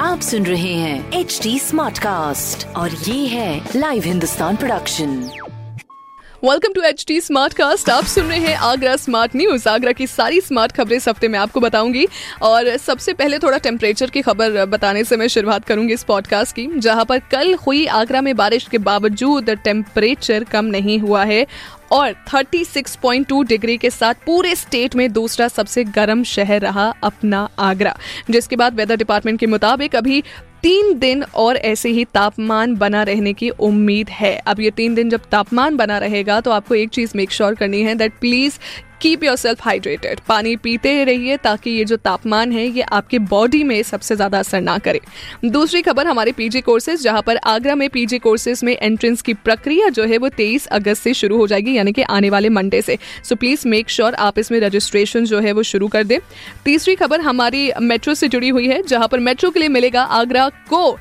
आप सुन रहे हैं एच डी स्मार्ट कास्ट और ये है live Hindustan production welcome to H T smart cast आप सुन रहे हैं आगरा स्मार्ट न्यूज़ आगरा की सारी स्मार्ट खबरें इस हफ़्ते में आपको बताऊँगी। और सबसे पहले थोड़ा टेम्परेचर की खबर बताने से मैं शुरुआत करूँगी इस पॉडकास्ट की, जहाँ पर कल हुई आगरा में बारिश के बावजूद टेम्परेचर कम नहीं हुआ है। और 36.2 डिग्री के साथ पूरे स्टेट में दूसरा सबसे गर्म शहर रहा अपना आगरा, जिसके बाद वेदर डिपार्टमेंट के मुताबिक अभी तीन दिन और ऐसे ही तापमान बना रहने की उम्मीद है। अब ये तीन दिन जब तापमान बना रहेगा तो आपको एक चीज़ मेक श्योर करनी है that please keep yourself hydrated पानी पीते रहिए ताकि ये जो तापमान है, ये आपके बॉडी में सबसे ज़्यादा असर ना करे। दूसरी खबर हमारे पीजी कोर्सेज जहाँ पर आगरा में पीजी कोर्सेज में एंट्रेंस की प्रक्रिया जो है वो तेईस अगस्त से शुरू हो जाएगी, यानी कि आने वाले मंडे से। सो प्लीज़ मेक श्योर आप इसमें रजिस्ट्रेशन जो है वो शुरू कर दें। तीसरी खबर हमारी मेट्रो से जुड़ी हुई है, जहाँ पर मेट्रो के लिए मिलेगा आगरा को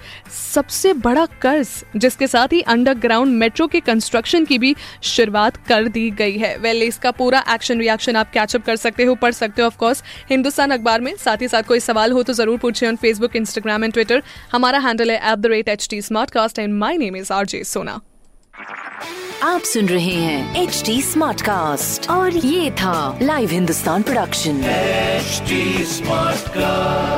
सबसे बड़ा कर्ज, जिसके साथ ही अंडरग्राउंड मेट्रो के कंस्ट्रक्शन की भी शुरुआत कर दी गई है। वेल इसका पूरा एक्शन रिएक्शन आप कैचअप कर सकते हो पढ़ सकते हो ऑफकोर्स हिंदुस्तान अखबार में साथ ही साथ कोई सवाल हो तो ज़रूर पूछिए on Facebook Instagram and Twitter हमारा हैंडल है at the rate H T smart cast and my name is R J Sona आप सुन रहे हैं एच टी स्मार्ट कास्ट और ये था live Hindustan production smart cast